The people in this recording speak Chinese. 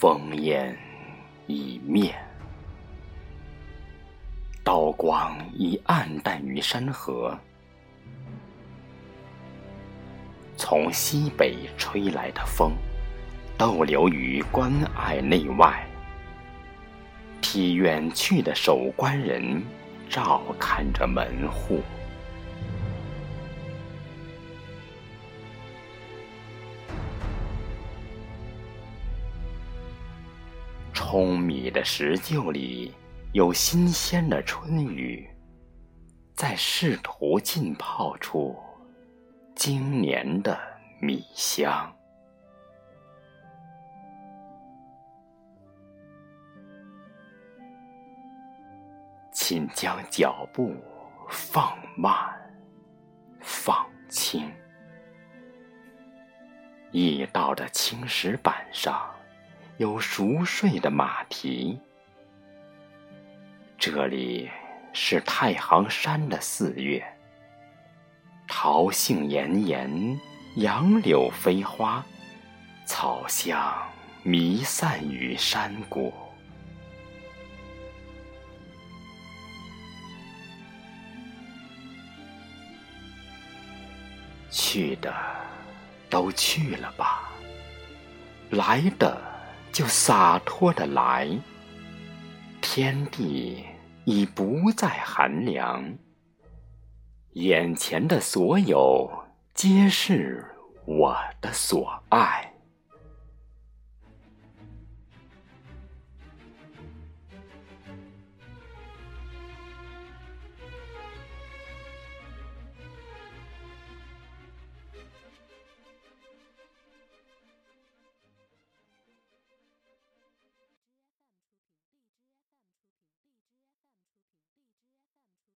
烽烟已灭，刀光已暗淡于山河。从西北吹来的风，逗留于关隘内外。替远去的守关人照看着门户。舂米的石臼里有新鲜的春雨，在试图浸泡出经年的米香。请将脚步放慢，放轻。驿道的青石板上。有熟睡的马蹄，这里是太行山的四月，桃杏炎炎，杨柳飞花，草香弥散于山谷。去的都去了吧，来的。就洒脱的来，天地已不再寒凉，眼前的所有皆是我的所爱。